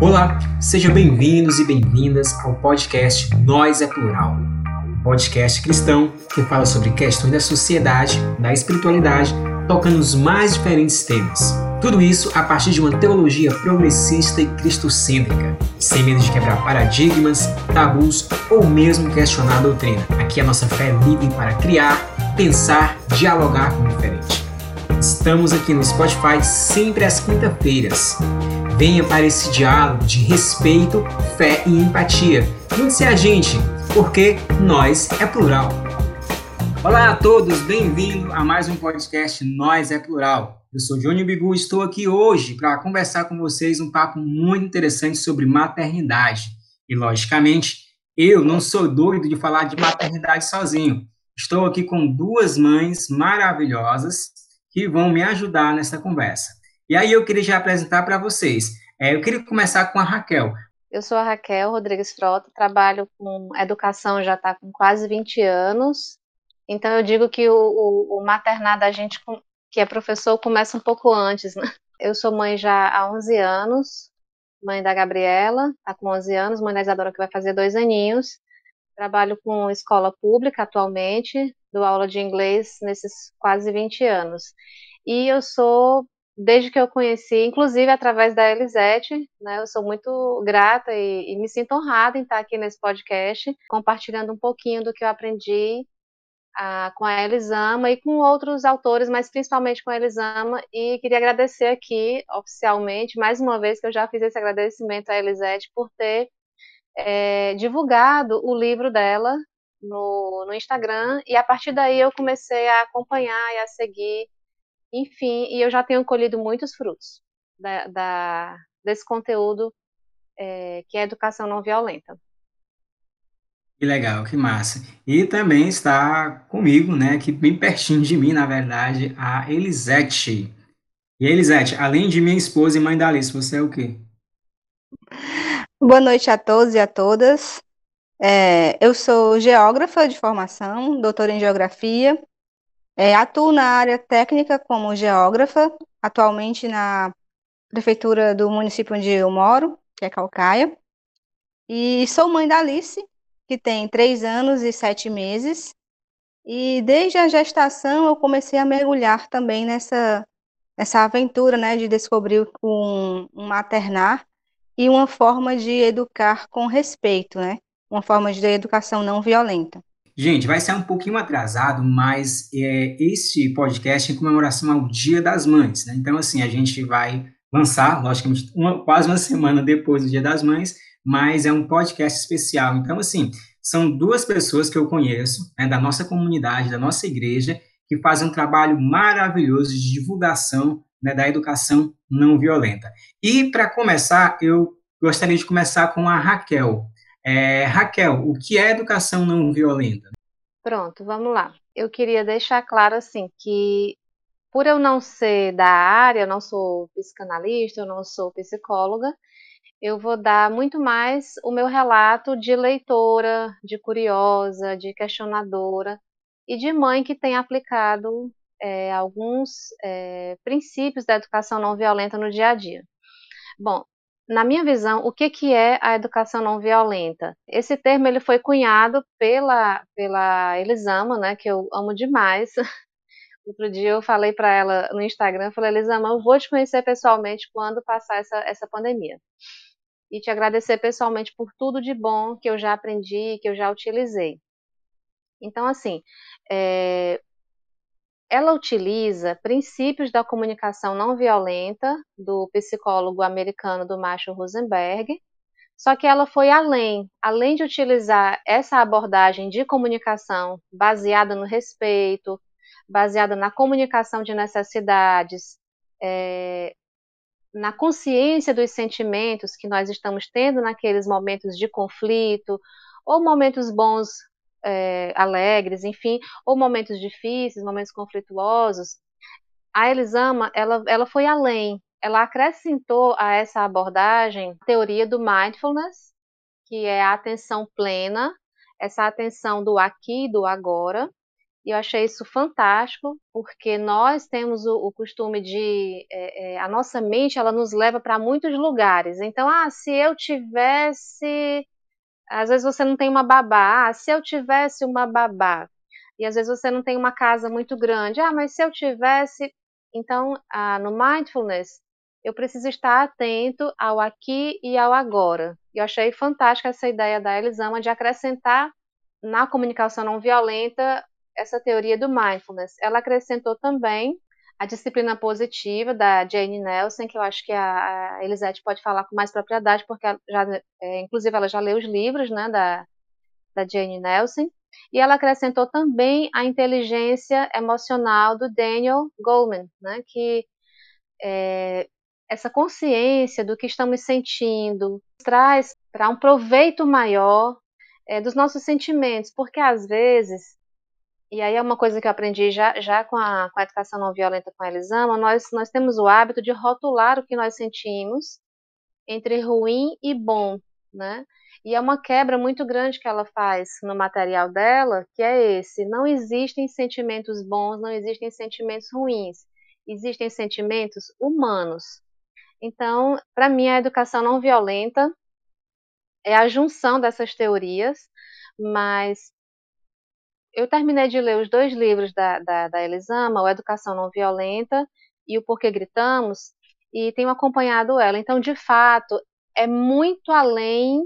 Olá, sejam bem-vindos e bem-vindas ao podcast Nós é Plural, um podcast cristão que fala sobre questões da sociedade, da espiritualidade, tocando os mais diferentes temas. Tudo isso a partir de uma teologia progressista e cristocêntrica, sem medo de quebrar paradigmas, tabus ou mesmo questionar a doutrina. Aqui a nossa fé é livre para criar, pensar, dialogar com o diferente. Estamos aqui no Spotify sempre às quinta-feiras. Venha para esse diálogo de respeito, fé e empatia. Junte-se a gente, porque nós é plural. Olá a todos, bem-vindo a mais um podcast Nós é Plural. Eu sou Johnny Bigu e estou aqui hoje para conversar com vocês um papo muito interessante sobre maternidade. E, logicamente, eu não sou doido de falar de maternidade sozinho. Estou aqui com duas mães maravilhosas que vão me ajudar nessa conversa. E aí eu queria já apresentar para vocês. É, eu queria começar com a Raquel. Eu sou a Raquel Rodrigues Frota, trabalho com educação já está com quase 20 anos. Então eu digo que o, o, o maternar da gente, que é professor, começa um pouco antes, né? Eu sou mãe já há 11 anos, mãe da Gabriela, está com 11 anos, mãe da Isadora que vai fazer dois aninhos. Trabalho com escola pública atualmente, dou aula de inglês nesses quase 20 anos. E eu sou desde que eu conheci, inclusive através da Elisete, né, eu sou muito grata e, e, me sinto honrada em estar aqui nesse podcast, compartilhando um pouquinho do que eu aprendi a, com a Elisama e com outros autores, mas principalmente com a Elisama, e queria agradecer aqui, oficialmente, mais uma vez que eu já fiz esse agradecimento à Elisete por ter é, divulgado o livro dela no, no Instagram, e a partir daí eu comecei a acompanhar e a seguir enfim, e eu já tenho colhido muitos frutos da, da desse conteúdo é, que é educação não violenta. Que legal, que massa. E também está comigo, né, aqui bem pertinho de mim, na verdade, a Elisete. E Elisete, além de minha esposa e mãe da Alice, você é o quê? Boa noite a todos e a todas. É, eu sou geógrafa de formação, doutora em geografia, é, atuo na área técnica como geógrafa, atualmente na prefeitura do município onde eu moro, que é Calcaia. E sou mãe da Alice, que tem três anos e sete meses. E desde a gestação eu comecei a mergulhar também nessa, nessa aventura, né, de descobrir um, um maternar e uma forma de educar com respeito, né, uma forma de educação não violenta. Gente, vai ser um pouquinho atrasado, mas é, este podcast é em comemoração ao Dia das Mães, né? Então, assim, a gente vai lançar, logicamente, uma, quase uma semana depois do Dia das Mães, mas é um podcast especial. Então, assim, são duas pessoas que eu conheço, né, da nossa comunidade, da nossa igreja, que fazem um trabalho maravilhoso de divulgação né, da educação não violenta. E, para começar, eu gostaria de começar com a Raquel. É, Raquel, o que é educação não violenta? Pronto, vamos lá. Eu queria deixar claro assim que por eu não ser da área, eu não sou psicanalista, eu não sou psicóloga, eu vou dar muito mais o meu relato de leitora, de curiosa, de questionadora e de mãe que tem aplicado é, alguns é, princípios da educação não violenta no dia a dia. Bom, na minha visão, o que, que é a educação não violenta? Esse termo ele foi cunhado pela, pela Elisama, né, que eu amo demais. Outro dia eu falei para ela no Instagram, falei, Elisama, eu vou te conhecer pessoalmente quando passar essa, essa pandemia. E te agradecer pessoalmente por tudo de bom que eu já aprendi, que eu já utilizei. Então, assim, é, ela utiliza princípios da comunicação não violenta do psicólogo americano do Marshall Rosenberg, só que ela foi além, além de utilizar essa abordagem de comunicação baseada no respeito, baseada na comunicação de necessidades, é, na consciência dos sentimentos que nós estamos tendo naqueles momentos de conflito, ou momentos bons é, alegres, enfim, ou momentos difíceis, momentos conflituosos, a Elisama ela, ela foi além. Ela acrescentou a essa abordagem a teoria do mindfulness, que é a atenção plena, essa atenção do aqui e do agora, E eu achei isso fantástico, porque nós temos o, o costume de. É, é, a nossa mente ela nos leva para muitos lugares. Então, ah, se eu tivesse. Às vezes você não tem uma babá. Ah, se eu tivesse uma babá. E às vezes você não tem uma casa muito grande. Ah, mas se eu tivesse. Então, ah, no mindfulness, eu preciso estar atento ao aqui e ao agora. Eu achei fantástica essa ideia da Elisama de acrescentar na comunicação não violenta essa teoria do mindfulness. Ela acrescentou também a disciplina positiva da Jane Nelson, que eu acho que a, Elisete pode falar com mais propriedade, porque já, é, inclusive ela já leu os livros né, da, da Jane Nelson. E ela acrescentou também a inteligência emocional do Daniel Goleman, né, que é, essa consciência do que estamos sentindo traz para um proveito maior é, dos nossos sentimentos, porque às vezes, e aí é uma coisa que eu aprendi já, já com, a, com a educação não violenta com a Elisama, nós, nós temos o hábito de rotular o que nós sentimos entre ruim e bom, né? E é uma quebra muito grande que ela faz no material dela, que é esse: não existem sentimentos bons, não existem sentimentos ruins, existem sentimentos humanos. Então, para mim, a educação não violenta é a junção dessas teorias, mas eu terminei de ler os dois livros da, da, da Elisama, o Educação Não Violenta e o Porquê Gritamos, e tenho acompanhado ela. Então, de fato, é muito além,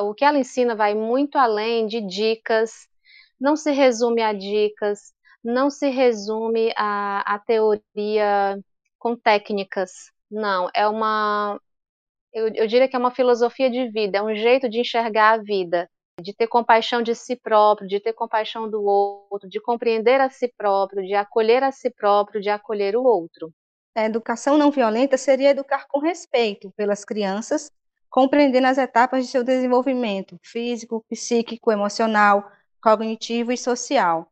o que ela ensina vai muito além de dicas, não se resume a dicas, não se resume a, a teoria com técnicas, não, é uma. Eu, eu diria que é uma filosofia de vida, é um jeito de enxergar a vida, de ter compaixão de si próprio, de ter compaixão do outro, de compreender a si próprio, de acolher a si próprio, de acolher o outro. A educação não violenta seria educar com respeito pelas crianças, compreendendo as etapas de seu desenvolvimento físico, psíquico, emocional, cognitivo e social.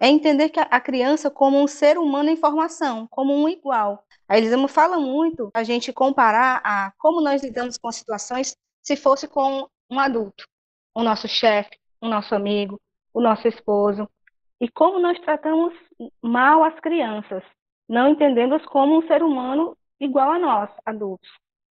É entender que a criança como um ser humano em formação, como um igual, a Elisama fala muito a gente comparar a como nós lidamos com situações se fosse com um adulto, o nosso chefe, o nosso amigo, o nosso esposo, e como nós tratamos mal as crianças, não entendendo-as como um ser humano igual a nós, adultos.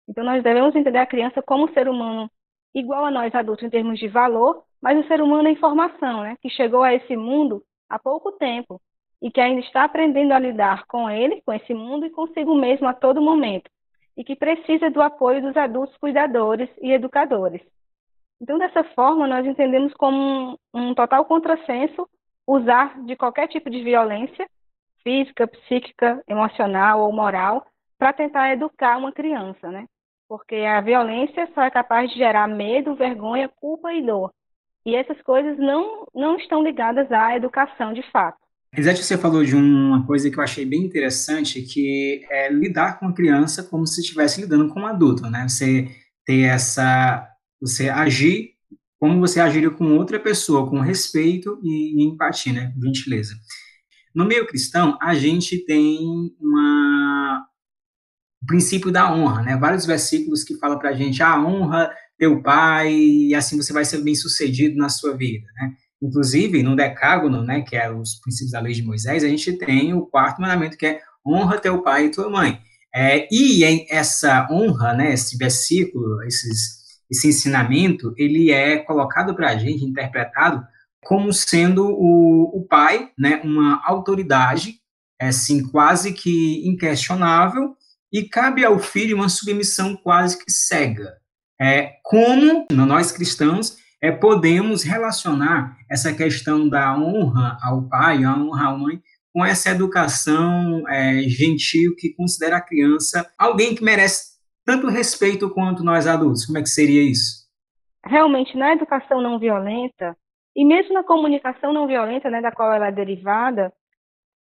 Então nós devemos entender a criança como um ser humano igual a nós, adultos, em termos de valor, mas um ser humano em formação, né, que chegou a esse mundo há pouco tempo e que ainda está aprendendo a lidar com ele, com esse mundo e consigo mesmo a todo momento, e que precisa do apoio dos adultos cuidadores e educadores. Então, dessa forma, nós entendemos como um, um total contrassenso usar de qualquer tipo de violência, física, psíquica, emocional ou moral, para tentar educar uma criança, né? Porque a violência só é capaz de gerar medo, vergonha, culpa e dor. E essas coisas não, não estão ligadas à educação de fato. Exato, você falou de uma coisa que eu achei bem interessante, que é lidar com a criança como se estivesse lidando com um adulto, né? Você ter essa, você agir como você agiria com outra pessoa, com respeito e, empatia, né? Gentileza. No meio cristão, a gente tem uma o princípio da honra, né? Vários versículos que falam para a gente, ah, honra teu pai e assim você vai ser bem sucedido na sua vida, né? Inclusive, no Decágono, né, que é os princípios da lei de Moisés, a gente tem o quarto mandamento, que é honra teu pai e tua mãe. É, e essa honra, né, esse versículo, esses, esse ensinamento, ele é colocado para a gente, interpretado, como sendo o, o pai, né, uma autoridade, assim, quase que inquestionável, e cabe ao filho uma submissão quase que cega. É, como nós cristãos é, podemos relacionar essa questão da honra ao pai, a honra à mãe, com essa educação é, gentil que considera a criança alguém que merece tanto respeito quanto nós adultos. Como é que seria isso? Realmente, na educação não violenta, e mesmo na comunicação não violenta, né, da qual ela é derivada,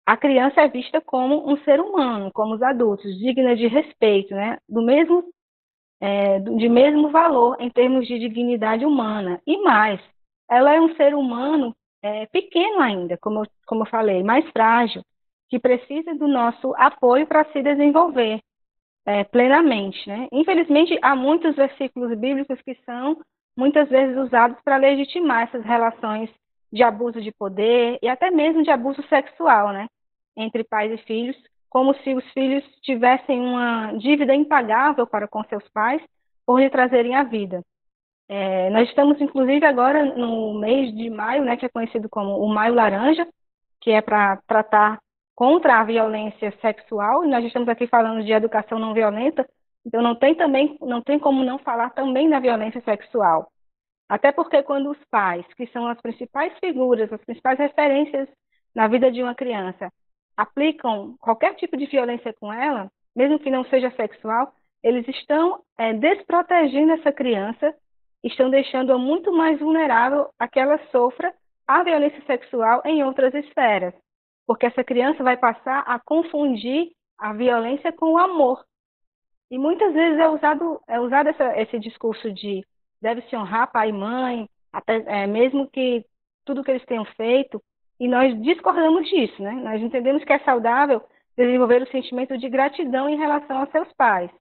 a criança é vista como um ser humano, como os adultos, digna de respeito, né, do mesmo é, de mesmo valor em termos de dignidade humana. E mais, ela é um ser humano é, pequeno ainda, como, como eu falei, mais frágil, que precisa do nosso apoio para se desenvolver é, plenamente. Né? Infelizmente, há muitos versículos bíblicos que são muitas vezes usados para legitimar essas relações de abuso de poder e até mesmo de abuso sexual, né, entre pais e filhos, como se os filhos tivessem uma dívida impagável para com seus pais por lhe trazerem a vida. É, nós estamos, inclusive, agora no mês de maio, né, que é conhecido como o Maio Laranja, que é para tratar contra a violência sexual, e nós estamos aqui falando de educação não violenta, então não tem também, não tem como não falar também da violência sexual. Até porque quando os pais, que são as principais figuras, as principais referências na vida de uma criança, aplicam qualquer tipo de violência com ela, mesmo que não seja sexual, eles estão é, desprotegendo essa criança, estão deixando-a muito mais vulnerável a que ela sofra a violência sexual em outras esferas, porque essa criança vai passar a confundir a violência com o amor. E muitas vezes é usado, é usado essa, esse discurso de deve se honrar pai e mãe, até, é, mesmo que tudo que eles tenham feito, e nós discordamos disso, né? Nós entendemos que é saudável desenvolver o sentimento de gratidão em relação aos seus pais.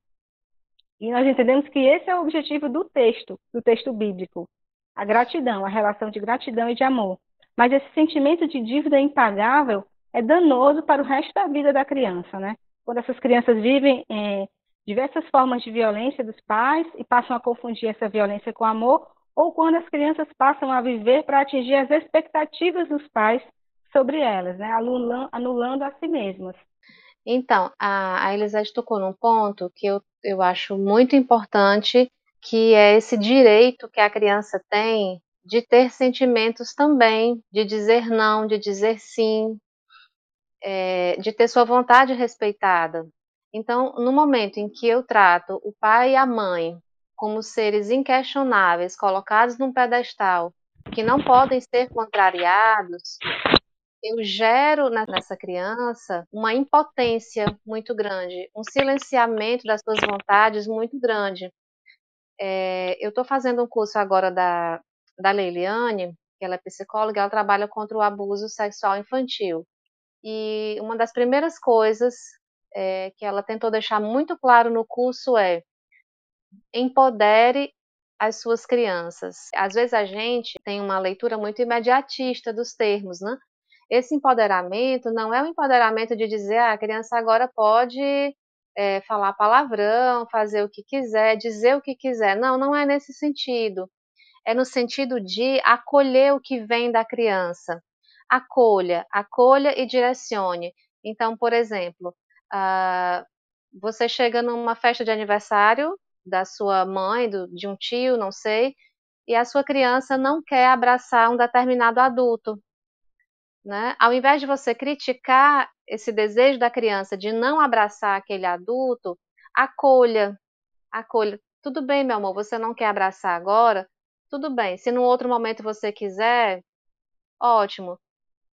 E nós entendemos que esse é o objetivo do texto, do texto bíblico. A gratidão, a relação de gratidão e de amor. Mas esse sentimento de dívida impagável é danoso para o resto da vida da criança, né? Quando essas crianças vivem é, diversas formas de violência dos pais e passam a confundir essa violência com amor, ou quando as crianças passam a viver para atingir as expectativas dos pais sobre elas, né? anulando, anulando a si mesmas. Então, a, a Elisete tocou num ponto que eu, eu acho muito importante, que é esse direito que a criança tem de ter sentimentos também, de dizer não, de dizer sim, é, de ter sua vontade respeitada. Então, no momento em que eu trato o pai e a mãe como seres inquestionáveis, colocados num pedestal, que não podem ser contrariados, eu gero nessa criança uma impotência muito grande, um silenciamento das suas vontades muito grande. É, eu estou fazendo um curso agora da, da Leiliane, que ela é psicóloga, ela trabalha contra o abuso sexual infantil. E uma das primeiras coisas é, que ela tentou deixar muito claro no curso é empodere as suas crianças. Às vezes a gente tem uma leitura muito imediatista dos termos, né? Esse empoderamento não é o empoderamento de dizer ah, a criança agora pode é, falar palavrão, fazer o que quiser, dizer o que quiser. Não, não é nesse sentido. É no sentido de acolher o que vem da criança. Acolha, acolha e direcione. Então, por exemplo, uh, você chega numa festa de aniversário da sua mãe, do, de um tio, não sei, e a sua criança não quer abraçar um determinado adulto. Né? Ao invés de você criticar esse desejo da criança de não abraçar aquele adulto, acolha, acolha. Tudo bem, meu amor, você não quer abraçar agora? Tudo bem. Se num outro momento você quiser, ótimo.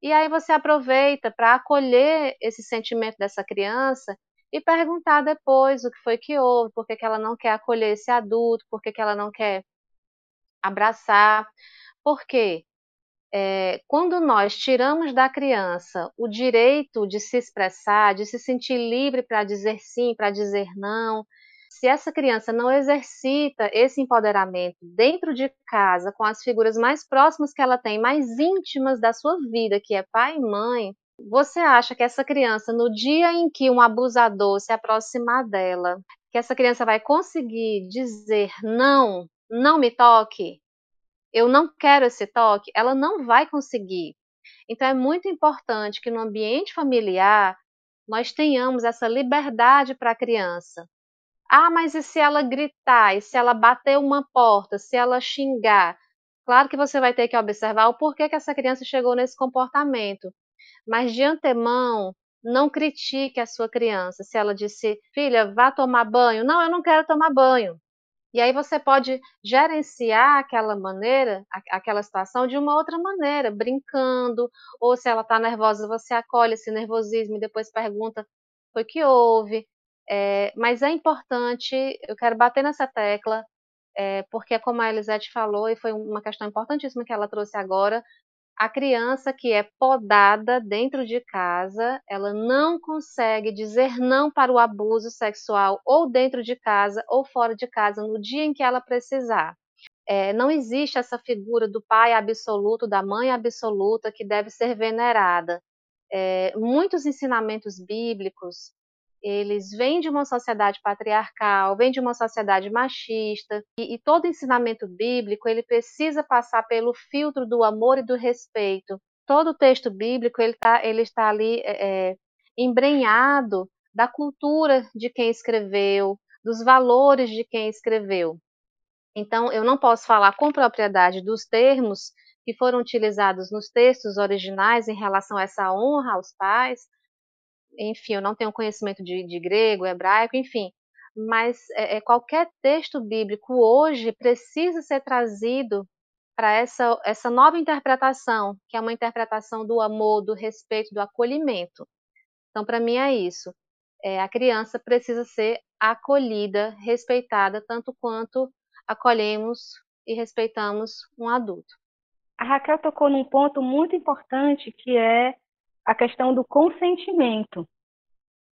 E aí você aproveita para acolher esse sentimento dessa criança e perguntar depois o que foi que houve, por que, que ela não quer acolher esse adulto, por que, que ela não quer abraçar. Porque é, quando nós tiramos da criança o direito de se expressar, de se sentir livre para dizer sim, para dizer não, se essa criança não exercita esse empoderamento dentro de casa, com as figuras mais próximas que ela tem, mais íntimas da sua vida, que é pai e mãe, você acha que essa criança, no dia em que um abusador se aproximar dela, que essa criança vai conseguir dizer não, não me toque, eu não quero esse toque, ela não vai conseguir. Então é muito importante que no ambiente familiar nós tenhamos essa liberdade para a criança. Ah, mas e se ela gritar, e se ela bater uma porta, se ela xingar? Claro que você vai ter que observar o porquê que essa criança chegou nesse comportamento. Mas de antemão, não critique a sua criança. Se ela disse, filha, vá tomar banho. Não, eu não quero tomar banho. E aí você pode gerenciar aquela maneira, aquela situação de uma outra maneira, brincando, ou se ela está nervosa, você acolhe esse nervosismo e depois pergunta o que houve. É, mas é importante, eu quero bater nessa tecla, é, porque como a Elisete falou, e foi uma questão importantíssima que ela trouxe agora, a criança que é podada dentro de casa, ela não consegue dizer não para o abuso sexual ou dentro de casa ou fora de casa no dia em que ela precisar. É, não existe essa figura do pai absoluto, da mãe absoluta que deve ser venerada. É, muitos ensinamentos bíblicos eles vêm de uma sociedade patriarcal, vêm de uma sociedade machista, e, e, todo ensinamento bíblico ele precisa passar pelo filtro do amor e do respeito. Todo texto bíblico ele, tá, ele está ali é, é embrenhado da cultura de quem escreveu, dos valores de quem escreveu. Então, eu não posso falar com propriedade dos termos que foram utilizados nos textos originais em relação a essa honra aos pais. Enfim, eu não tenho conhecimento de, de grego, hebraico, enfim. Mas é, é, qualquer texto bíblico hoje precisa ser trazido para essa, essa nova interpretação, que é uma interpretação do amor, do respeito, do acolhimento. Então, para mim, é isso. É, a criança precisa ser acolhida, respeitada, tanto quanto acolhemos e respeitamos um adulto. A Raquel tocou num ponto muito importante que é a questão do consentimento.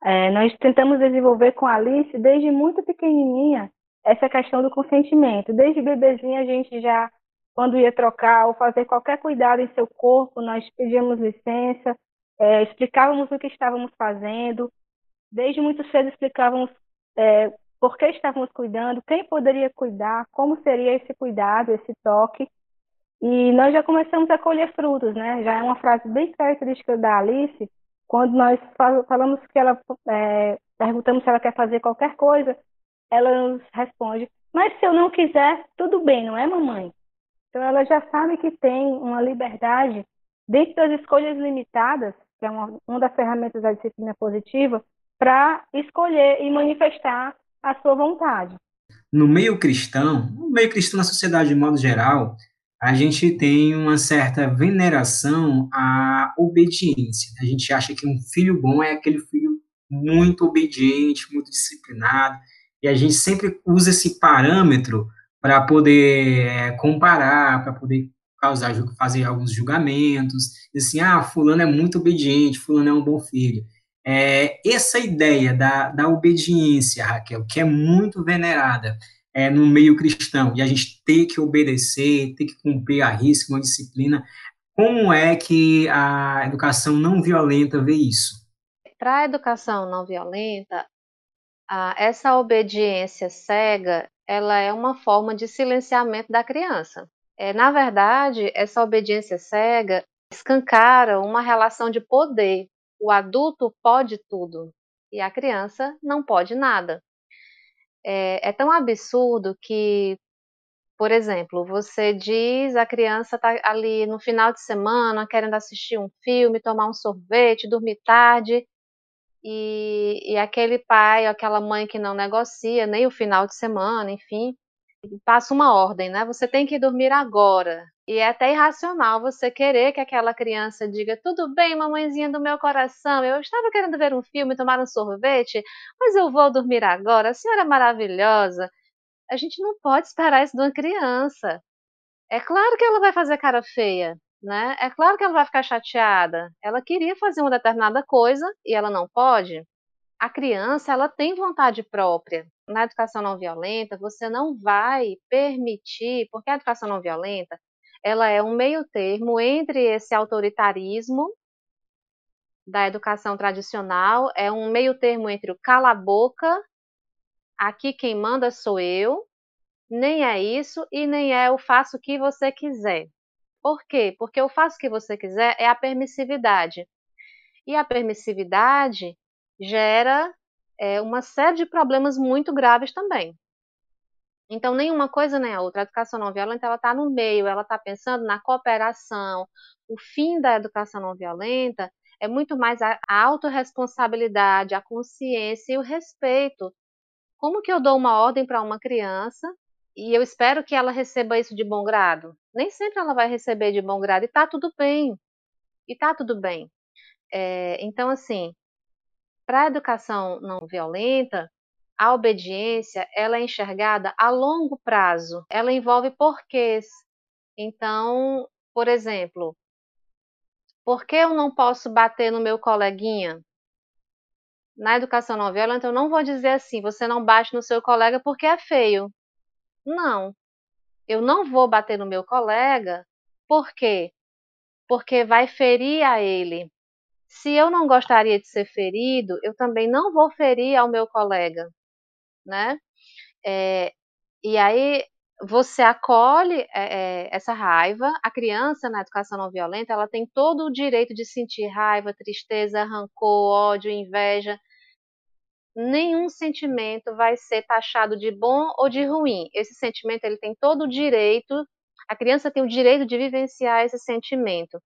É, nós tentamos desenvolver com a Alice desde muito pequenininha essa questão do consentimento. Desde bebezinha a gente já, quando ia trocar ou fazer qualquer cuidado em seu corpo, nós pedíamos licença, é, explicávamos o que estávamos fazendo. Desde muito cedo explicávamos é, por que estávamos cuidando, quem poderia cuidar, como seria esse cuidado, esse toque. E nós já começamos a colher frutos, né? Já é uma frase bem característica da Alice, quando nós falamos que ela é, perguntamos se ela quer fazer qualquer coisa, ela nos responde: "Mas se eu não quiser, tudo bem, não é, mamãe?" Então ela já sabe que tem uma liberdade dentro das escolhas limitadas, que é uma, uma das ferramentas da disciplina positiva, para escolher e manifestar a sua vontade. No meio cristão, no meio cristão na sociedade de modo geral, a gente tem uma certa veneração à obediência. A gente acha que um filho bom é aquele filho muito obediente, muito disciplinado, e a gente sempre usa esse parâmetro para poder é, comparar, para poder causar, fazer alguns julgamentos, assim, ah, fulano é muito obediente, fulano é um bom filho. É, essa ideia da, da obediência, Raquel, que é muito venerada é, no meio cristão, e a gente tem que obedecer, tem que cumprir a risca, uma disciplina, como é que a educação não violenta vê isso? Para a educação não violenta, a, essa obediência cega, ela é uma forma de silenciamento da criança. É, na verdade, essa obediência cega escancara uma relação de poder o adulto pode tudo e a criança não pode nada. É, é tão absurdo que, por exemplo, você diz a criança está ali no final de semana querendo assistir um filme, tomar um sorvete, dormir tarde, e, e aquele pai aquela mãe que não negocia nem o final de semana, enfim, passa uma ordem, né? Você tem que dormir agora. E é até irracional você querer que aquela criança diga: tudo bem, mamãezinha do meu coração, eu estava querendo ver um filme, tomar um sorvete, mas eu vou dormir agora, a senhora é maravilhosa. A gente não pode esperar isso de uma criança. É claro que ela vai fazer cara feia, né? É claro que ela vai ficar chateada. Ela queria fazer uma determinada coisa e ela não pode a criança ela tem vontade própria. Na educação não violenta, você não vai permitir, porque a educação não violenta, ela é um meio termo entre esse autoritarismo da educação tradicional, é um meio termo entre o cala a boca, aqui quem manda sou eu, nem é isso e nem é o faço o que você quiser. Por quê? Porque o faço o que você quiser é a permissividade. E a permissividade gera é, uma série de problemas muito graves também. Então, nenhuma coisa nem a outra. A educação não violenta ela está no meio, ela está pensando na cooperação. O fim da educação não violenta é muito mais a, autorresponsabilidade, a consciência e o respeito. Como que eu dou uma ordem para uma criança e eu espero que ela receba isso de bom grado? Nem sempre ela vai receber de bom grado e está tudo bem. E está tudo bem. É, então, assim, para a educação não violenta, a obediência ela é enxergada a longo prazo. Ela envolve porquês. Então, por exemplo, por que eu não posso bater no meu coleguinha? Na educação não violenta, eu não vou dizer assim, você não bate no seu colega porque é feio. Não. Eu não vou bater no meu colega, por quê? Porque vai ferir a ele. Se eu não gostaria de ser ferido, eu também não vou ferir ao meu colega, né? É, e aí você acolhe é, essa raiva. A criança na educação não violenta, ela tem todo o direito de sentir raiva, tristeza, rancor, ódio, inveja. Nenhum sentimento vai ser taxado de bom ou de ruim. Esse sentimento ele tem todo o direito. A criança tem o direito de vivenciar esse sentimento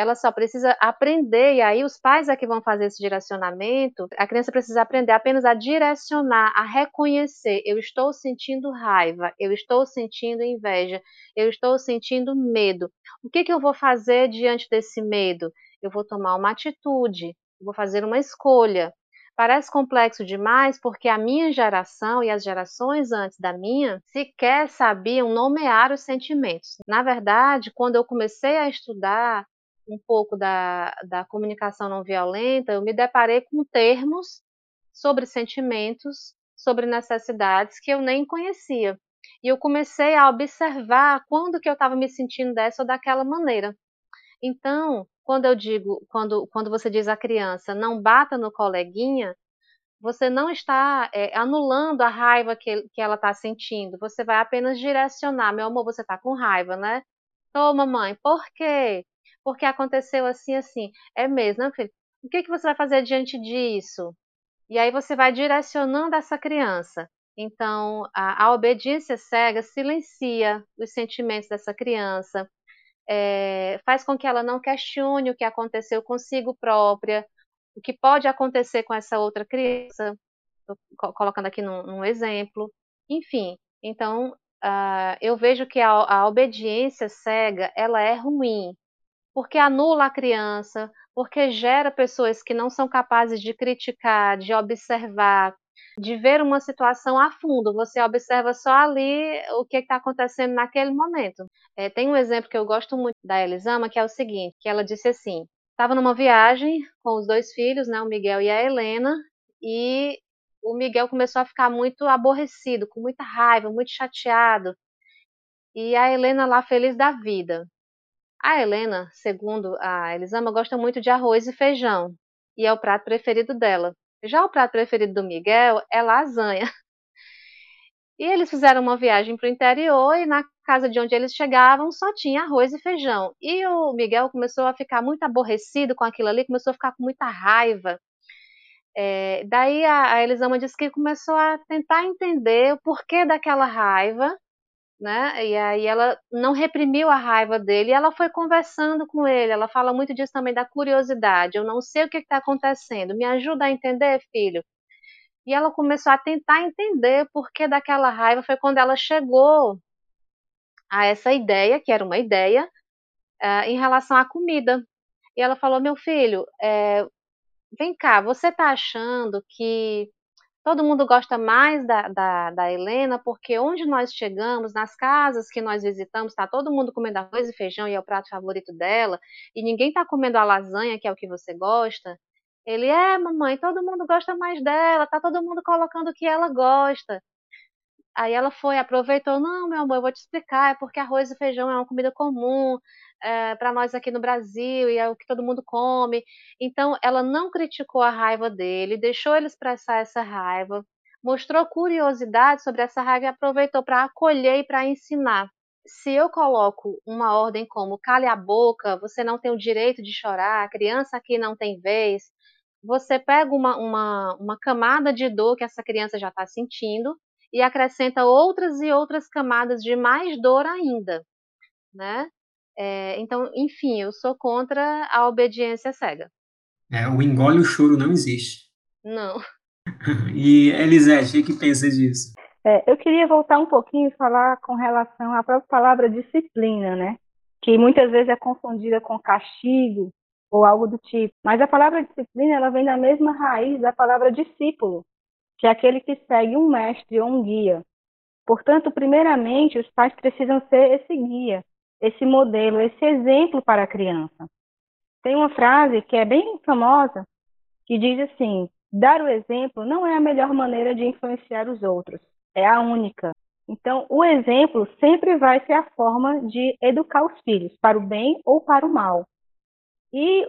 ela só precisa aprender, e aí os pais é que vão fazer esse direcionamento. A criança precisa aprender apenas a direcionar, a reconhecer: eu estou sentindo raiva, eu estou sentindo inveja, eu estou sentindo medo. O que, que eu vou fazer diante desse medo? Eu vou tomar uma atitude, vou fazer uma escolha. Parece complexo demais porque a minha geração e as gerações antes da minha sequer sabiam nomear os sentimentos. Na verdade, quando eu comecei a estudar um pouco da, da comunicação não violenta, eu me deparei com termos sobre sentimentos, sobre necessidades que eu nem conhecia. E eu comecei a observar quando que eu estava me sentindo dessa ou daquela maneira. Então, quando eu digo, quando, quando você diz à criança, não bata no coleguinha, você não está é, anulando a raiva que, que ela está sentindo. Você vai apenas direcionar. Meu amor, você está com raiva, né? Toma, mãe, por quê? Porque aconteceu assim, assim. É mesmo, né, filho? O que, que você vai fazer diante disso? E aí você vai direcionando essa criança. Então, a, a obediência cega silencia os sentimentos dessa criança, é, faz com que ela não questione o que aconteceu consigo própria, o que pode acontecer com essa outra criança, Estou colocando aqui num, num, exemplo. Enfim, então uh, eu vejo que a, a obediência cega ela é ruim, porque anula a criança, porque gera pessoas que não são capazes de criticar, de observar, de ver uma situação a fundo. Você observa só ali o que está acontecendo naquele momento. É, tem um exemplo que eu gosto muito da Elisama, que é o seguinte, que ela disse assim, estava numa viagem com os dois filhos, né, o Miguel e a Helena, e o Miguel começou a ficar muito aborrecido, com muita raiva, muito chateado. E a Helena lá feliz da vida. A Helena, segundo a Elisama, gosta muito de arroz e feijão, e é o prato preferido dela. Já o prato preferido do Miguel é lasanha. E eles fizeram uma viagem para o interior e na casa de onde eles chegavam só tinha arroz e feijão. E o Miguel começou a ficar muito aborrecido com aquilo ali, começou a ficar com muita raiva. É, daí a, Elisama disse que começou a tentar entender o porquê daquela raiva né? E aí ela não reprimiu a raiva dele, ela foi conversando com ele. Ela fala muito disso também da curiosidade. Eu não sei o que está acontecendo. Me ajuda a entender, filho. E ela começou a tentar entender por que daquela raiva. Foi quando ela chegou a essa ideia, que era uma ideia, uh, em relação à comida. E ela falou: Meu filho, é, vem cá, você está achando que Todo mundo gosta mais da, da, da, Helena, porque onde nós chegamos, nas casas que nós visitamos, está todo mundo comendo arroz e feijão e é o prato favorito dela, e ninguém está comendo a lasanha, que é o que você gosta. Ele é, mamãe, todo mundo gosta mais dela, tá todo mundo colocando o que ela gosta. Aí ela foi, aproveitou, não, meu amor, eu vou te explicar, é porque arroz e feijão é uma comida comum, é, para nós aqui no Brasil e é o que todo mundo come. Então, ela não criticou a raiva dele, deixou ele expressar essa raiva, mostrou curiosidade sobre essa raiva e aproveitou para acolher e para ensinar. Se eu coloco uma ordem como cale a boca, você não tem o direito de chorar, criança aqui não tem vez, você pega uma, uma, uma camada de dor que essa criança já está sentindo e acrescenta outras e outras camadas de mais dor ainda, né? É, então, enfim, eu sou contra a obediência cega. É, o engole o choro não existe. Não. e Elisete, o que pensa disso? É, eu queria voltar um pouquinho e falar com relação à própria palavra disciplina, né? Que muitas vezes é confundida com castigo ou algo do tipo. Mas a palavra disciplina ela vem da mesma raiz da palavra discípulo, que é aquele que segue um mestre ou um guia. Portanto, primeiramente, os pais precisam ser esse guia, esse modelo, esse exemplo para a criança. Tem uma frase que é bem famosa que diz assim: dar o exemplo não é a melhor maneira de influenciar os outros, é a única. Então, o exemplo sempre vai ser a forma de educar os filhos, para o bem ou para o mal. E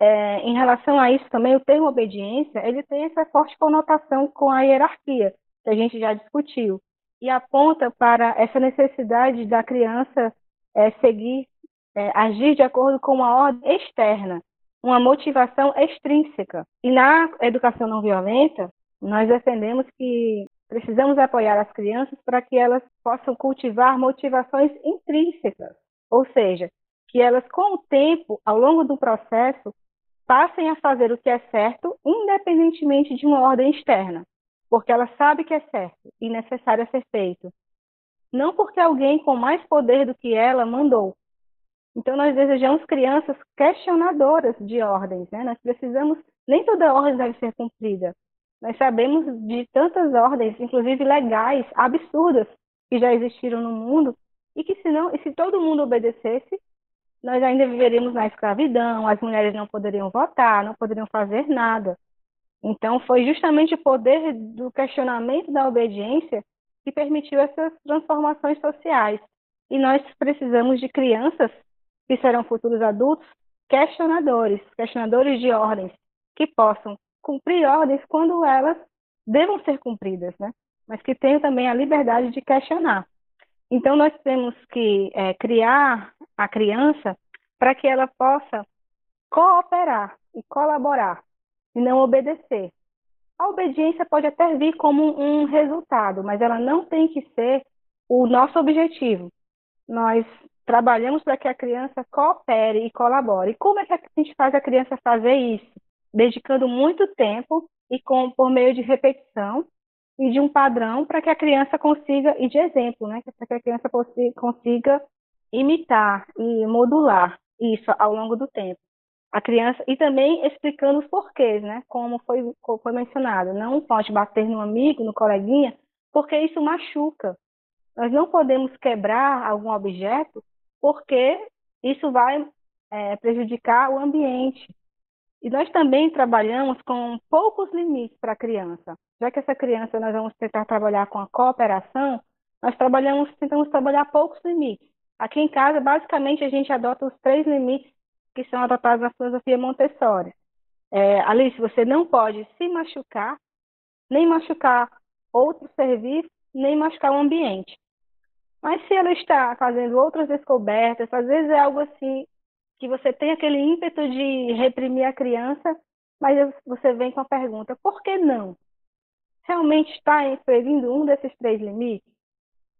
é, em relação a isso também, o termo obediência, ele tem essa forte conotação com a hierarquia, que a gente já discutiu, e aponta para essa necessidade da criança é, seguir, é, agir de acordo com uma ordem externa, uma motivação extrínseca. E na educação não violenta, nós defendemos que precisamos apoiar as crianças para que elas possam cultivar motivações intrínsecas, ou seja, que elas, com o tempo, ao longo do processo, passem a fazer o que é certo, independentemente de uma ordem externa, porque ela sabe que é certo e necessário ser feito. Não porque alguém com mais poder do que ela mandou. Então, nós desejamos crianças questionadoras de ordens, né? Nós precisamos, nem toda ordem deve ser cumprida. Nós sabemos de tantas ordens, inclusive legais, absurdas, que já existiram no mundo, e que se, não, e se todo mundo obedecesse, nós ainda viveríamos na escravidão, as mulheres não poderiam votar, não poderiam fazer nada. Então, foi justamente o poder do questionamento da obediência que permitiu essas transformações sociais. E nós precisamos de crianças que serão futuros adultos questionadores, questionadores de ordens, que possam cumprir ordens quando elas devam ser cumpridas, né? Mas que tenham também a liberdade de questionar. Então, nós temos que é, criar a criança para que ela possa cooperar e colaborar e não obedecer. A obediência pode até vir como um resultado, mas ela não tem que ser o nosso objetivo. Nós trabalhamos para que a criança coopere e colabore. E como é que a gente faz a criança fazer isso? Dedicando muito tempo e com, por meio de repetição e de um padrão para que a criança consiga, e de exemplo, né, para que a criança consiga imitar e modular isso ao longo do tempo. A criança, e também explicando os porquês, né, como foi, foi mencionado. Não pode bater no amigo, no coleguinha, porque isso machuca. Nós não podemos quebrar algum objeto porque isso vai é, prejudicar o ambiente. E nós também trabalhamos com poucos limites para a criança. Já que essa criança nós vamos tentar trabalhar com a cooperação, nós trabalhamos, tentamos trabalhar poucos limites. Aqui em casa, basicamente, a gente adota os três limites que são adotados na filosofia Montessori. É, Alice, você não pode se machucar, nem machucar outro ser vivo, nem machucar o ambiente. Mas se ela está fazendo outras descobertas, às vezes é algo assim que você tem aquele ímpeto de reprimir a criança, mas você vem com a pergunta: por que não? Realmente está inferindo um desses três limites?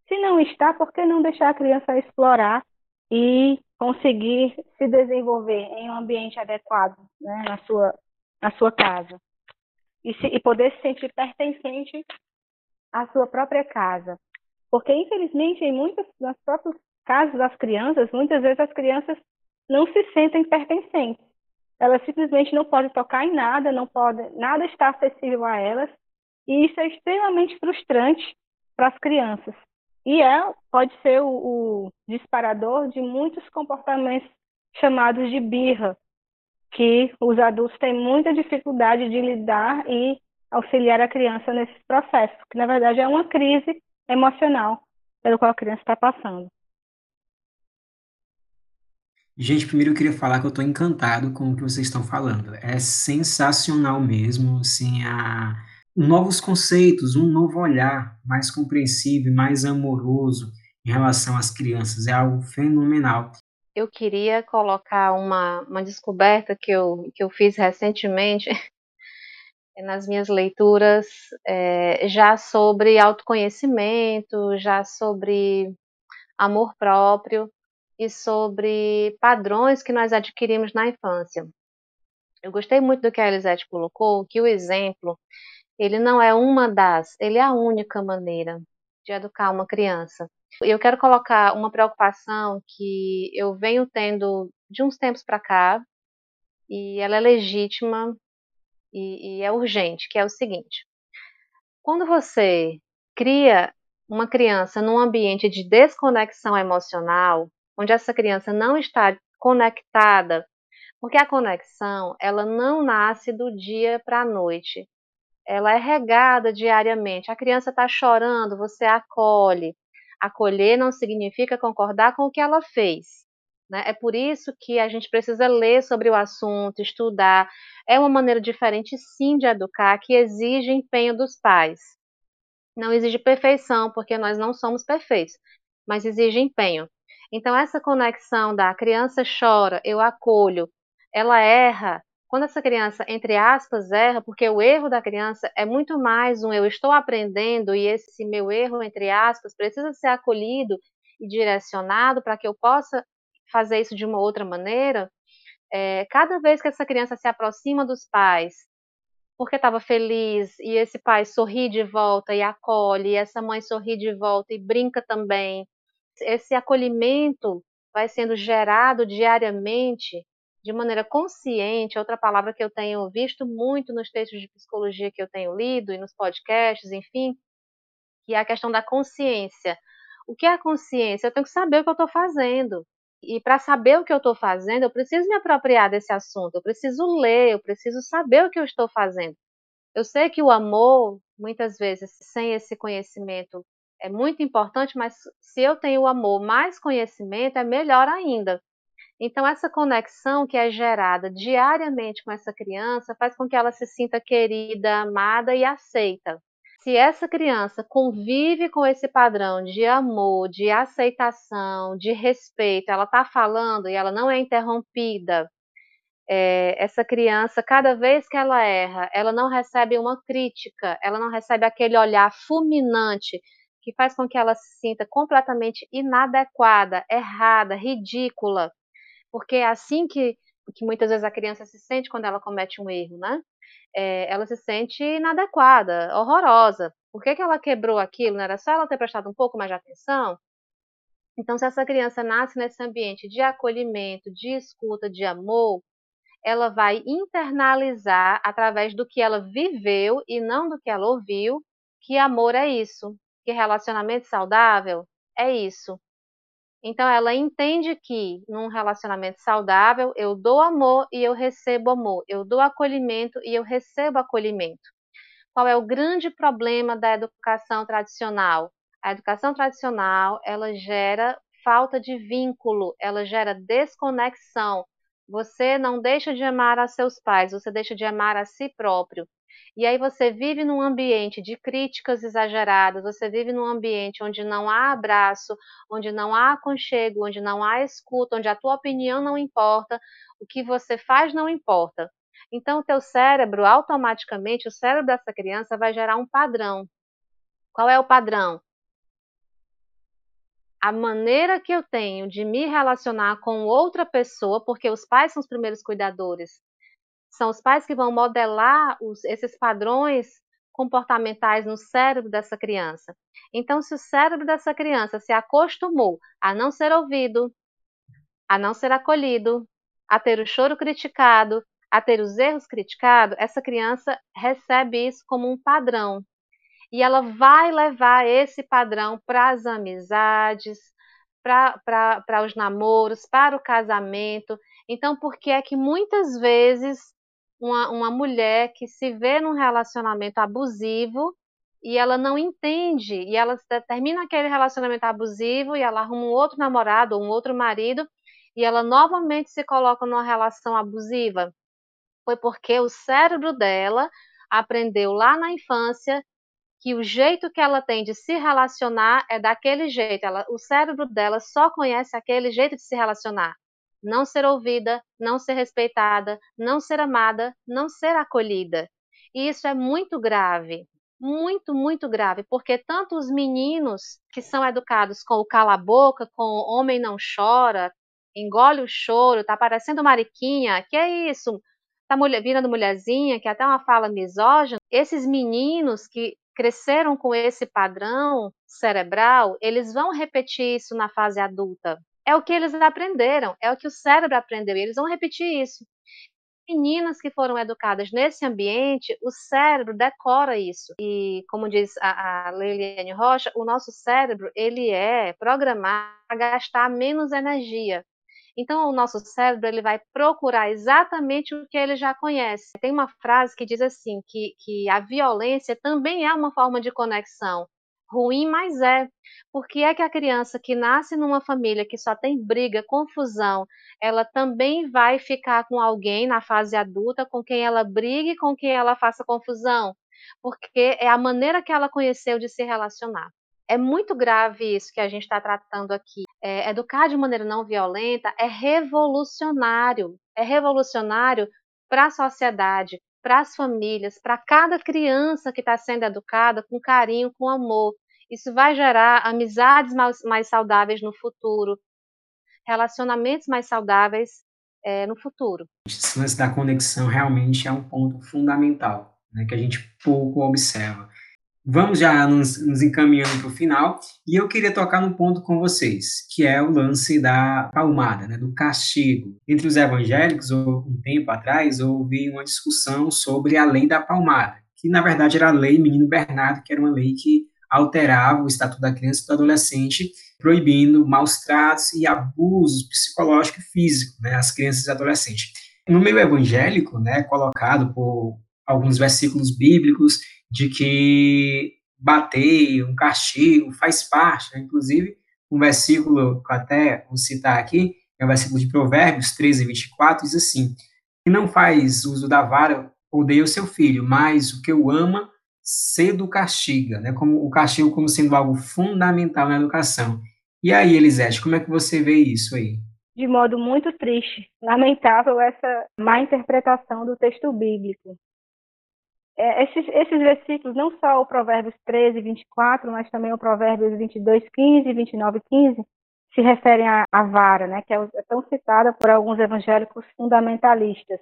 Se não está, por que não deixar a criança explorar e conseguir se desenvolver em um ambiente adequado né, na, sua, na sua casa? E, se, e poder se sentir pertencente à sua própria casa. Porque, infelizmente, em muitos dos próprios casos das crianças, muitas vezes as crianças não se sentem pertencentes. Elas simplesmente não podem tocar em nada, não podem, nada está acessível a elas, e isso é extremamente frustrante para as crianças. E é, pode ser o, o disparador de muitos comportamentos chamados de birra, que os adultos têm muita dificuldade de lidar e auxiliar a criança nesse processo, que na verdade é uma crise emocional pelo qual a criança está passando. Gente, primeiro eu queria falar que eu estou encantado com o que vocês estão falando. É sensacional mesmo, assim, a novos conceitos, um novo olhar mais compreensível, mais amoroso em relação às crianças. É algo fenomenal. Eu queria colocar uma, uma descoberta que eu, que eu fiz recentemente nas minhas leituras, é, já sobre autoconhecimento, já sobre amor próprio e sobre padrões que nós adquirimos na infância. Eu gostei muito do que a Elisete colocou, que o exemplo, ele não é uma das, ele é a única maneira de educar uma criança. Eu quero colocar uma preocupação que eu venho tendo de uns tempos para cá, e ela é legítima e, e é urgente, que é o seguinte: quando você cria uma criança num ambiente de desconexão emocional, onde essa criança não está conectada, porque a conexão ela não nasce do dia para a noite, ela é regada diariamente. A criança está chorando, você acolhe. Acolher não significa concordar com o que ela fez. Né? É por isso que a gente precisa ler sobre o assunto, estudar. É uma maneira diferente, sim, de educar, que exige empenho dos pais. Não exige perfeição, porque nós não somos perfeitos, mas exige empenho. Então, essa conexão da criança chora, eu acolho, ela erra. Quando essa criança, entre aspas, erra, porque o erro da criança é muito mais um eu estou aprendendo e esse meu erro, entre aspas, precisa ser acolhido e direcionado para que eu possa fazer isso de uma outra maneira. É, cada vez que essa criança se aproxima dos pais, porque estava feliz, e esse pai sorri de volta e acolhe, e essa mãe sorri de volta e brinca também, esse acolhimento vai sendo gerado diariamente de maneira consciente, outra palavra que eu tenho visto muito nos textos de psicologia que eu tenho lido e nos podcasts, enfim, que é a questão da consciência. O que é a consciência? Eu tenho que saber o que eu estou fazendo. E para saber o que eu estou fazendo, eu preciso me apropriar desse assunto, eu preciso ler, eu preciso saber o que eu estou fazendo. Eu sei que o amor, muitas vezes, sem esse conhecimento, é muito importante, mas se eu tenho o amor mais conhecimento, é melhor ainda. Então, essa conexão que é gerada diariamente com essa criança faz com que ela se sinta querida, amada e aceita. Se essa criança convive com esse padrão de amor, de aceitação, de respeito, ela está falando e ela não é interrompida, é, essa criança, cada vez que ela erra, ela não recebe uma crítica, ela não recebe aquele olhar fulminante que faz com que ela se sinta completamente inadequada, errada, ridícula, porque é assim que, que muitas vezes a criança se sente quando ela comete um erro, né? É, ela se sente inadequada, horrorosa. Por que, que ela quebrou aquilo? Não era só ela ter prestado um pouco mais de atenção? Então, se essa criança nasce nesse ambiente de acolhimento, de escuta, de amor, ela vai internalizar através do que ela viveu e não do que ela ouviu, que amor é isso, que relacionamento saudável é isso. Então ela entende que num relacionamento saudável eu dou amor e eu recebo amor, eu dou acolhimento e eu recebo acolhimento. Qual é o grande problema da educação tradicional? A educação tradicional, ela gera falta de vínculo, ela gera desconexão. Você não deixa de amar a seus pais, você deixa de amar a si próprio. E aí você vive num ambiente de críticas exageradas, você vive num ambiente onde não há abraço, onde não há aconchego, onde não há escuta, onde a tua opinião não importa, o que você faz não importa. Então o teu cérebro, automaticamente, o cérebro dessa criança vai gerar um padrão. Qual é o padrão? A maneira que eu tenho de me relacionar com outra pessoa, porque os pais são os primeiros cuidadores, são os pais que vão modelar os, esses padrões comportamentais no cérebro dessa criança. Então, se o cérebro dessa criança se acostumou a não ser ouvido, a não ser acolhido, a ter o choro criticado, a ter os erros criticados, essa criança recebe isso como um padrão. E ela vai levar esse padrão para as amizades, para os namoros, para o casamento. Então, por que é que muitas vezes uma, uma mulher que se vê num relacionamento abusivo e ela não entende, e ela termina aquele relacionamento abusivo e ela arruma um outro namorado um outro marido e ela novamente se coloca numa relação abusiva. Foi porque o cérebro dela aprendeu lá na infância que o jeito que ela tem de se relacionar é daquele jeito. Ela, o cérebro dela só conhece aquele jeito de se relacionar não ser ouvida, não ser respeitada, não ser amada, não ser acolhida. E isso é muito grave, muito, muito grave, porque tanto os meninos que são educados com o cala-boca, com o homem não chora, engole o choro, tá parecendo mariquinha, que é isso? Tá mulher, virando mulherzinha, que é até uma fala misógina. Esses meninos que cresceram com esse padrão cerebral, eles vão repetir isso na fase adulta é o que eles aprenderam, é o que o cérebro aprendeu, e eles vão repetir isso. Meninas que foram educadas nesse ambiente, o cérebro decora isso. E, como diz a, a Leiliane Rocha, o nosso cérebro, ele é programado a gastar menos energia. Então, o nosso cérebro ele vai procurar exatamente o que ele já conhece. Tem uma frase que diz assim, que, que a violência também é uma forma de conexão. Ruim, mas é. Porque é que a criança que nasce numa família que só tem briga, confusão, ela também vai ficar com alguém na fase adulta com quem ela brigue, com quem ela faça confusão, porque é a maneira que ela conheceu de se relacionar. É muito grave isso que a gente está tratando aqui. É, educar de maneira não violenta é revolucionário. É revolucionário para a sociedade, para as famílias, para cada criança que está sendo educada com carinho, com amor. Isso vai gerar amizades mais, mais saudáveis no futuro, relacionamentos mais saudáveis é, no futuro. Esse lance da conexão realmente é um ponto fundamental, né, que a gente pouco observa. Vamos já nos, nos encaminhando para o final, e eu queria tocar num ponto com vocês, que é o lance da palmada, né, do castigo. Entre os evangélicos, um tempo atrás, houve uma discussão sobre a lei da palmada, que na verdade era a lei Menino Bernardo, que era uma lei que alterava o estatuto da criança e do adolescente, proibindo maus tratos e abusos psicológicos e físicos né, às crianças e adolescentes. No meio evangélico, né, colocado por alguns versículos bíblicos, de que bater, um castigo, faz parte, né? inclusive um versículo que até vou citar aqui, é o versículo de Provérbios 13, 24, diz assim, que não faz uso da vara, odeia o seu filho, mas o que o ama, cedo castiga, né? como o castigo como sendo algo fundamental na educação. E aí, Elisete, como é que você vê isso aí? De modo muito triste, lamentável essa má interpretação do texto bíblico é, esses, esses versículos, não só o Provérbios 13, 24, mas também o Provérbios 22, 15 e 29, 15, se referem à, à vara, né, que é, é tão citada por alguns evangélicos fundamentalistas.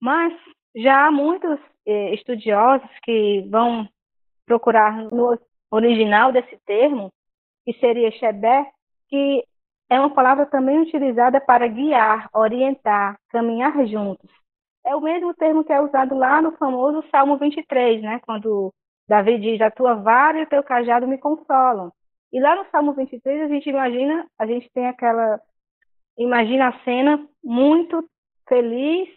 Mas já há muitos eh, estudiosos que vão procurar no original desse termo, que seria Shebé, que é uma palavra também utilizada para guiar, orientar, caminhar juntos é o mesmo termo que é usado lá no famoso Salmo 23, né? Quando Davi diz: A tua vara e o teu cajado me consolam. E lá no Salmo 23 a gente imagina, a gente tem aquela imagina a cena muito feliz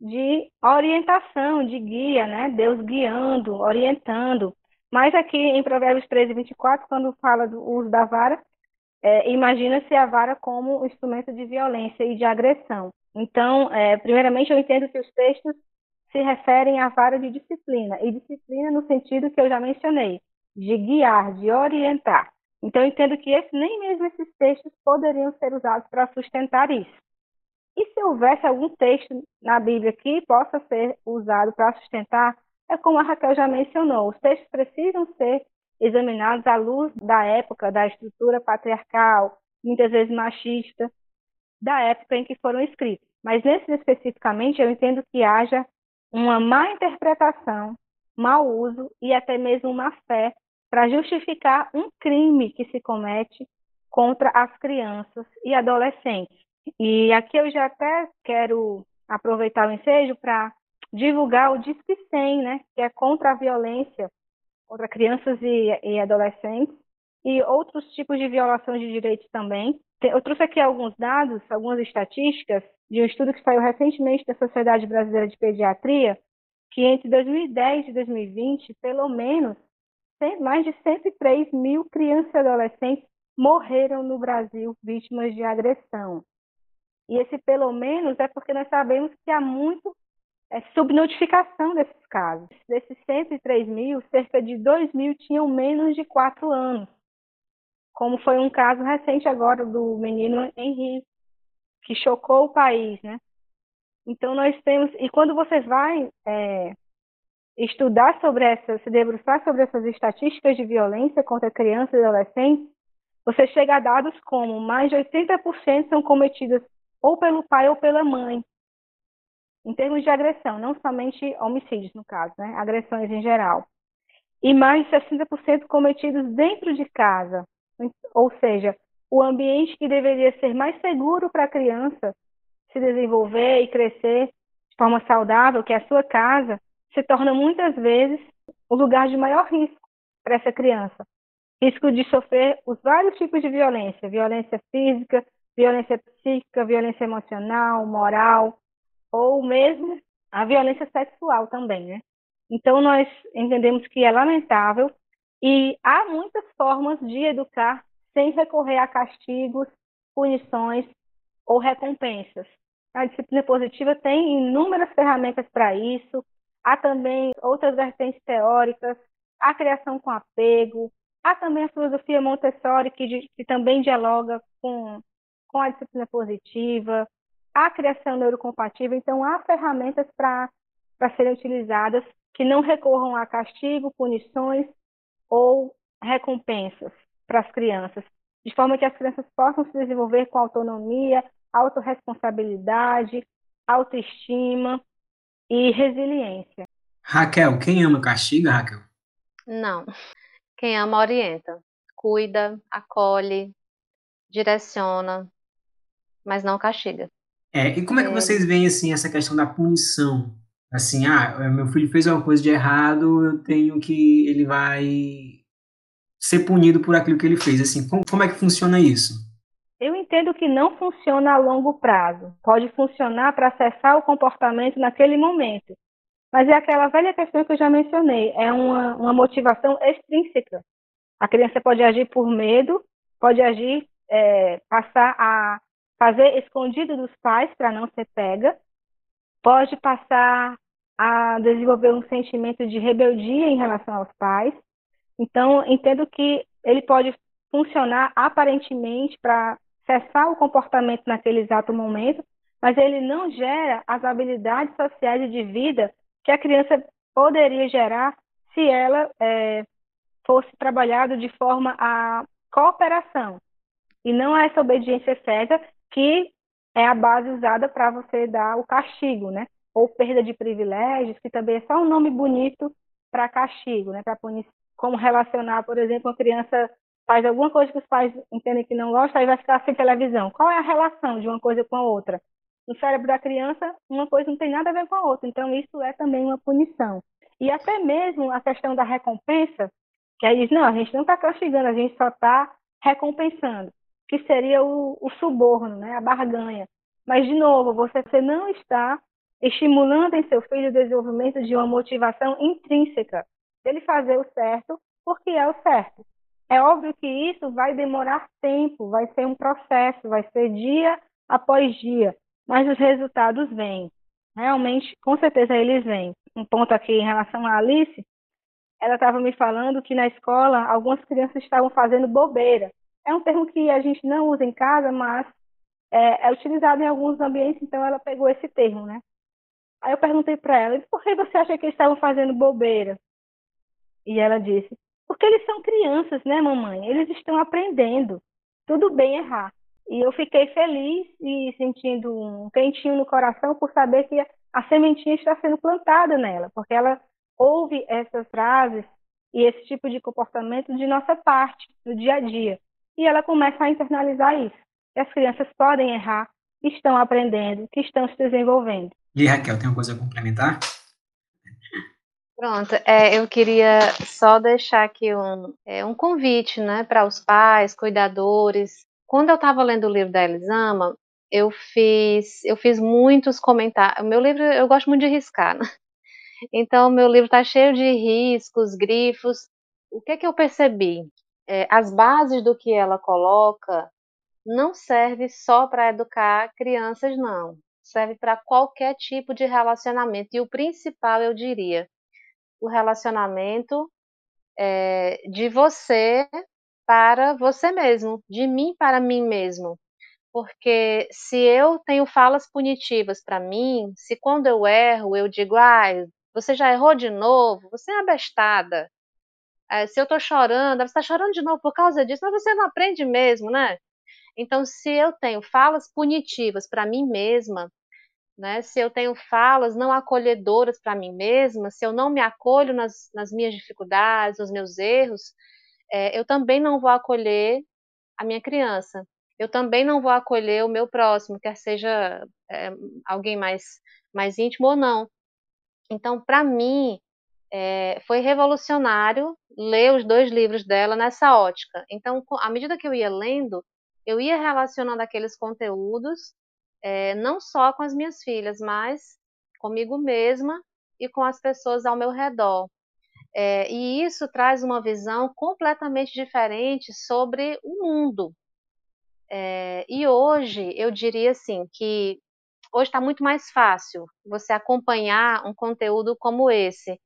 de orientação, de guia, né? Deus guiando, orientando. Mas aqui em Provérbios 13, 24, quando fala do uso da vara, é, imagina-se a vara como um instrumento de violência e de agressão. Então, é, primeiramente, eu entendo que os textos se referem à vara de disciplina, e disciplina no sentido que eu já mencionei, de guiar, de orientar. Então, eu entendo que esse, nem mesmo esses textos poderiam ser usados para sustentar isso. E se houvesse algum texto na Bíblia que possa ser usado para sustentar, é como a Raquel já mencionou, os textos precisam ser examinados à luz da época, da estrutura patriarcal, muitas vezes machista, da época em que foram escritos. Mas nesse especificamente, eu entendo que haja uma má interpretação, mau uso e até mesmo uma fé para justificar um crime que se comete contra as crianças e adolescentes. E aqui eu já até quero aproveitar o ensejo para divulgar o Disque 100, né, que é contra a violência contra crianças e, e adolescentes e outros tipos de violações de direitos também. Eu trouxe aqui alguns dados, algumas estatísticas de um estudo que saiu recentemente da Sociedade Brasileira de Pediatria, que entre 2010 e 2020, pelo menos mais de 103 mil crianças e adolescentes morreram no Brasil vítimas de agressão. E esse pelo menos é porque nós sabemos que há muito é, subnotificação desses casos. Desses 103 mil, cerca de 2 mil tinham menos de 4 anos como foi um caso recente agora do menino Henrique, que chocou o país, né? Então nós temos, e quando você vai é, estudar sobre essas, se debruçar sobre essas estatísticas de violência contra crianças e adolescentes, você chega a dados como mais de 80% são cometidas ou pelo pai ou pela mãe, em termos de agressão, não somente homicídios no caso, né? Agressões em geral. E mais de 60% cometidos dentro de casa, ou seja, o ambiente que deveria ser mais seguro para a criança se desenvolver e crescer de forma saudável, que é a sua casa, se torna muitas vezes o lugar de maior risco para essa criança. Risco de sofrer os vários tipos de violência: violência física, violência psíquica, violência emocional, moral, ou mesmo a violência sexual também, né? Então, nós entendemos que é lamentável E há muitas formas de educar sem recorrer a castigos, punições ou recompensas. A disciplina positiva tem inúmeras ferramentas para isso. Há também outras vertentes teóricas, a criação com apego, há também a filosofia Montessori, que, que também dialoga com, com a disciplina positiva, a criação neurocompatível. Então, há ferramentas para serem utilizadas que não recorram a castigo, punições ou recompensas para as crianças, de forma que as crianças possam se desenvolver com autonomia, autorresponsabilidade, autoestima e resiliência. Raquel, quem ama castiga, Raquel? Não. Quem ama orienta, cuida, acolhe, direciona, mas não castiga. É, e como é que é... vocês veem assim essa questão da punição? Assim, ah, meu filho fez uma coisa de errado, eu tenho que ele vai ser punido por aquilo que ele fez. Assim, como, como é que funciona isso? Eu entendo que não funciona a longo prazo. Pode funcionar para acessar o comportamento naquele momento. Mas é aquela velha questão que eu já mencionei. É uma, uma motivação extrínseca. A criança pode agir por medo, pode agir, é, passar a fazer escondido dos pais para não ser pega, pode passar a desenvolver um sentimento de rebeldia em relação aos pais, então, entendo que ele pode funcionar aparentemente para cessar o comportamento naquele exato momento, mas ele não gera as habilidades sociais e de vida que a criança poderia gerar se ela é, fosse trabalhada de forma a cooperação e não a essa obediência cega que é a base usada para você dar o castigo, né? Ou perda de privilégios, que também é só um nome bonito para castigo, né? Para como relacionar, por exemplo, uma criança faz alguma coisa que os pais entendem que não gosta, aí vai ficar sem televisão. Qual é a relação de uma coisa com a outra? No cérebro da criança, uma coisa não tem nada a ver com a outra. Então, isso é também uma punição. E até mesmo a questão da recompensa, que aí diz, não, a gente não está castigando, a gente só está recompensando, que seria o, o, suborno, né, a barganha. Mas, de novo, você, não está estimulando em seu filho o desenvolvimento de uma motivação intrínseca, ele fazer o certo porque é o certo. É óbvio que isso vai demorar tempo, vai ser um processo, vai ser dia após dia, mas os resultados vêm. Realmente, com certeza eles vêm. Um ponto aqui em relação a Alice, ela estava me falando que na escola algumas crianças estavam fazendo bobeira. É um termo que a gente não usa em casa, mas é, é utilizado em alguns ambientes, então ela pegou esse termo, né? Aí eu perguntei para ela, por que você acha que eles estavam fazendo bobeira? E ela disse: Porque eles são crianças, né, mamãe? Eles estão aprendendo. Tudo bem errar. E eu fiquei feliz e sentindo um quentinho no coração por saber que a sementinha está sendo plantada nela, porque ela ouve essas frases e esse tipo de comportamento de nossa parte, no dia a dia. E ela começa a internalizar isso. Que as crianças podem errar, estão aprendendo, que estão se desenvolvendo. E Raquel, tem uma coisa a complementar? Pronto, é, eu queria só deixar aqui um, é, um convite né, para os pais, cuidadores. Quando eu estava lendo o livro da Elisama, eu fiz, eu fiz muitos comentários. O meu livro, eu gosto muito de riscar, né? Então, o meu livro está cheio de riscos, grifos. O que, é que eu percebi? É, as bases do que ela coloca não serve só para educar crianças, não. Serve para qualquer tipo de relacionamento. E o principal, eu diria, o relacionamento é, de você para você mesmo, de mim para mim mesmo. Porque se eu tenho falas punitivas para mim, se quando eu erro eu digo, ah, você já errou de novo, você é abestada. É, se eu estou chorando, você está chorando de novo por causa disso, mas você não aprende mesmo, né? Então, se eu tenho falas punitivas para mim mesma, né? Se eu tenho falas não acolhedoras para mim mesma, se eu não me acolho nas, nas minhas dificuldades, nos meus erros, é, eu também não vou acolher a minha criança. Eu também não vou acolher o meu próximo, quer seja é, alguém mais, mais íntimo ou não. Então, para mim, é, foi revolucionário ler os dois livros dela nessa ótica. Então, à medida que eu ia lendo, eu ia relacionando aqueles conteúdos é, não só com as minhas filhas, mas comigo mesma e com as pessoas ao meu redor. É, e isso traz uma visão completamente diferente sobre o mundo. É, e hoje eu diria assim que hoje está muito mais fácil você acompanhar um conteúdo como esse.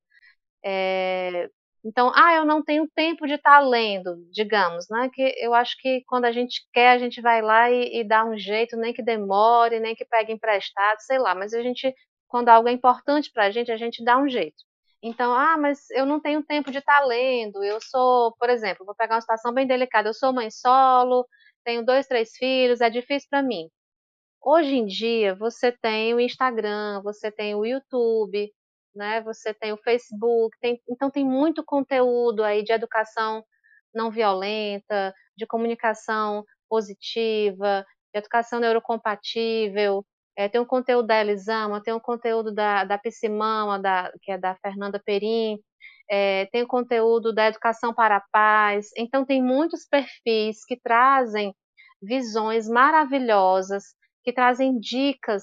É, então, ah, eu não tenho tempo de estar tá lendo, digamos, né? Que eu acho que quando a gente quer, a gente vai lá e, e dá um jeito, nem que demore, nem que pegue emprestado, sei lá. Mas a gente, quando algo é importante para a gente, a gente dá um jeito. Então, ah, mas eu não tenho tempo de estar tá lendo. Eu sou, por exemplo, vou pegar uma situação bem delicada. Eu sou mãe solo, tenho dois, três filhos, é difícil para mim. Hoje em dia, você tem o Instagram, você tem o YouTube, né? Você tem o Facebook, tem, então tem muito conteúdo aí de educação não violenta, de comunicação positiva, de educação neurocompatível. É, tem um conteúdo da Elisama, tem um conteúdo da, da Piscimama, da, que é da Fernanda Perim, é, tem o conteúdo da Educação para a Paz. Então, tem muitos perfis que trazem visões maravilhosas, que trazem dicas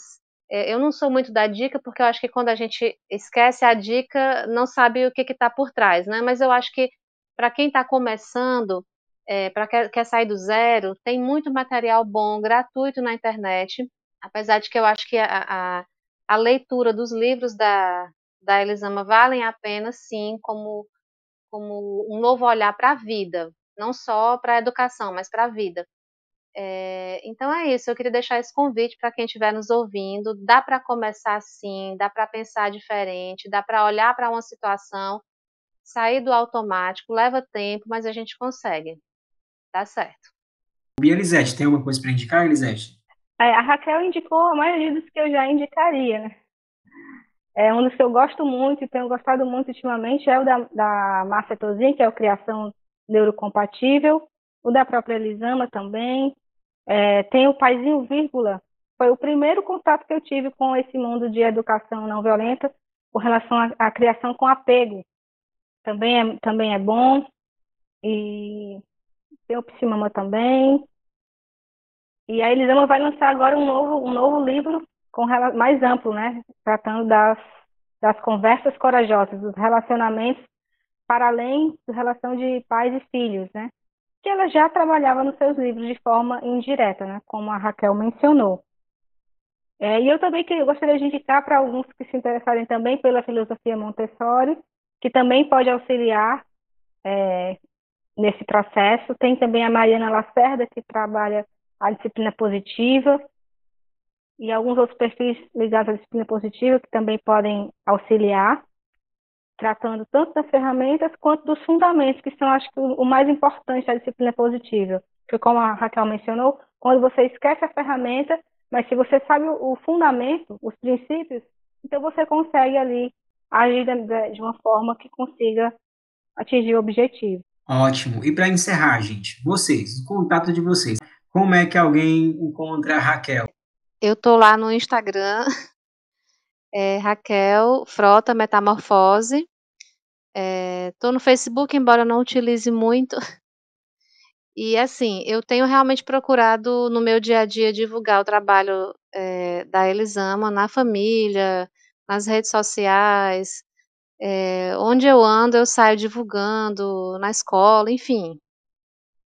eu não sou muito da dica, porque eu acho que quando a gente esquece a dica, não sabe o que está por trás, né? Mas eu acho que para quem está começando, é, para quem quer sair do zero, tem muito material bom, gratuito na internet. Apesar de que eu acho que a, a, a leitura dos livros da, da Elisama valem a pena, sim, como, como um novo olhar para a vida, não só para a educação, mas para a vida. É, então é isso, eu queria deixar esse convite para quem estiver nos ouvindo. Dá para começar assim, dá para pensar diferente, dá para olhar para uma situação, sair do automático, leva tempo, mas a gente consegue. Dá certo. E Elisete, tem alguma coisa para indicar, Elisete? É, a Raquel indicou a maioria dos que eu já indicaria, né? É, um dos que eu gosto muito e tenho gostado muito ultimamente é o da, da Márcia Tozin, que é o Criação Neurocompatível, o da própria Elisama também. É, tem o Paizinho Vírgula, foi o primeiro contato que eu tive com esse mundo de educação não violenta com relação à, à criação com apego. Também é, também é bom. E tem o Psimama também. E a Elisama vai lançar agora um novo, um novo livro com mais amplo, né? Tratando das, das conversas corajosas, dos relacionamentos para além da relação de pais e filhos, né? Que ela já trabalhava nos seus livros de forma indireta, né, como a Raquel mencionou. É, e eu também que, eu gostaria de indicar para alguns que se interessarem também pela filosofia Montessori, que também pode auxiliar é, nesse processo. Tem também a Mariana Lacerda, que trabalha a disciplina positiva, e alguns outros perfis ligados à disciplina positiva que também podem auxiliar tratando tanto das ferramentas quanto dos fundamentos, que são, acho que, o mais importante da disciplina positiva. Porque, como a Raquel mencionou, quando você esquece a ferramenta, mas se você sabe o fundamento, os princípios, então você consegue ali agir de uma forma que consiga atingir o objetivo. Ótimo. E para encerrar, gente, vocês, o contato de vocês, como é que alguém encontra a Raquel? Eu tô lá no Instagram, é Raquel Frota Metamorfose. Estou é, no Facebook, embora não utilize muito. E assim, eu tenho realmente procurado no meu dia a dia divulgar o trabalho é, da Elisama na família, nas redes sociais, é, onde eu ando eu saio divulgando, na escola, enfim.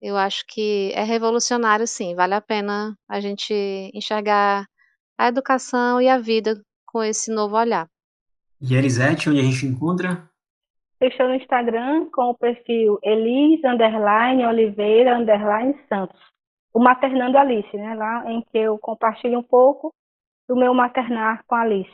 Eu acho que é revolucionário sim, vale a pena a gente enxergar a educação e a vida com esse novo olhar. E Elisete, onde a gente encontra? Eu estou no Instagram com o perfil Elis underline Oliveira underline Santos. O Maternando Alice, né? Lá em que eu compartilho um pouco do meu maternar com a Alice.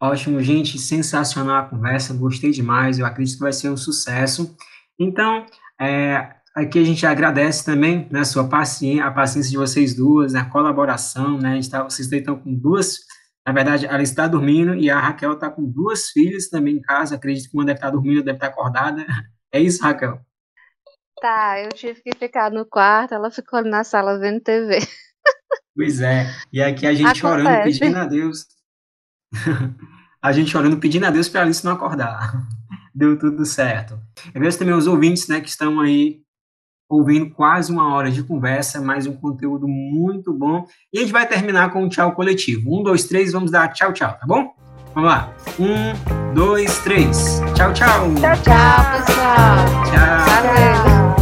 Ótimo, gente, sensacional a conversa, gostei demais, eu acredito que vai ser um sucesso. Então, é, aqui a gente agradece também né, a sua paciência, a paciência de vocês duas, a colaboração, né? Tá, vocês estão com duas na verdade, ela está dormindo e a Raquel está com duas filhas também em casa. Acredito que uma deve estar dormindo, deve estar acordada. É isso, Raquel? Tá, eu tive que ficar no quarto, ela ficou na sala vendo TV. Pois é. E aqui a gente Acontece. orando, pedindo a Deus. a gente orando, pedindo a Deus para Alice não acordar. Deu tudo certo. Eu vejo também os ouvintes, né, que estão aí ouvindo quase uma hora de conversa, mais um conteúdo muito bom. E a gente vai terminar com um tchau coletivo. Um, dois, três, vamos dar tchau, tchau, tá bom? Vamos lá. Um, dois, três. Tchau, tchau. Tchau, Tchau, pessoal. Tchau. Valeu.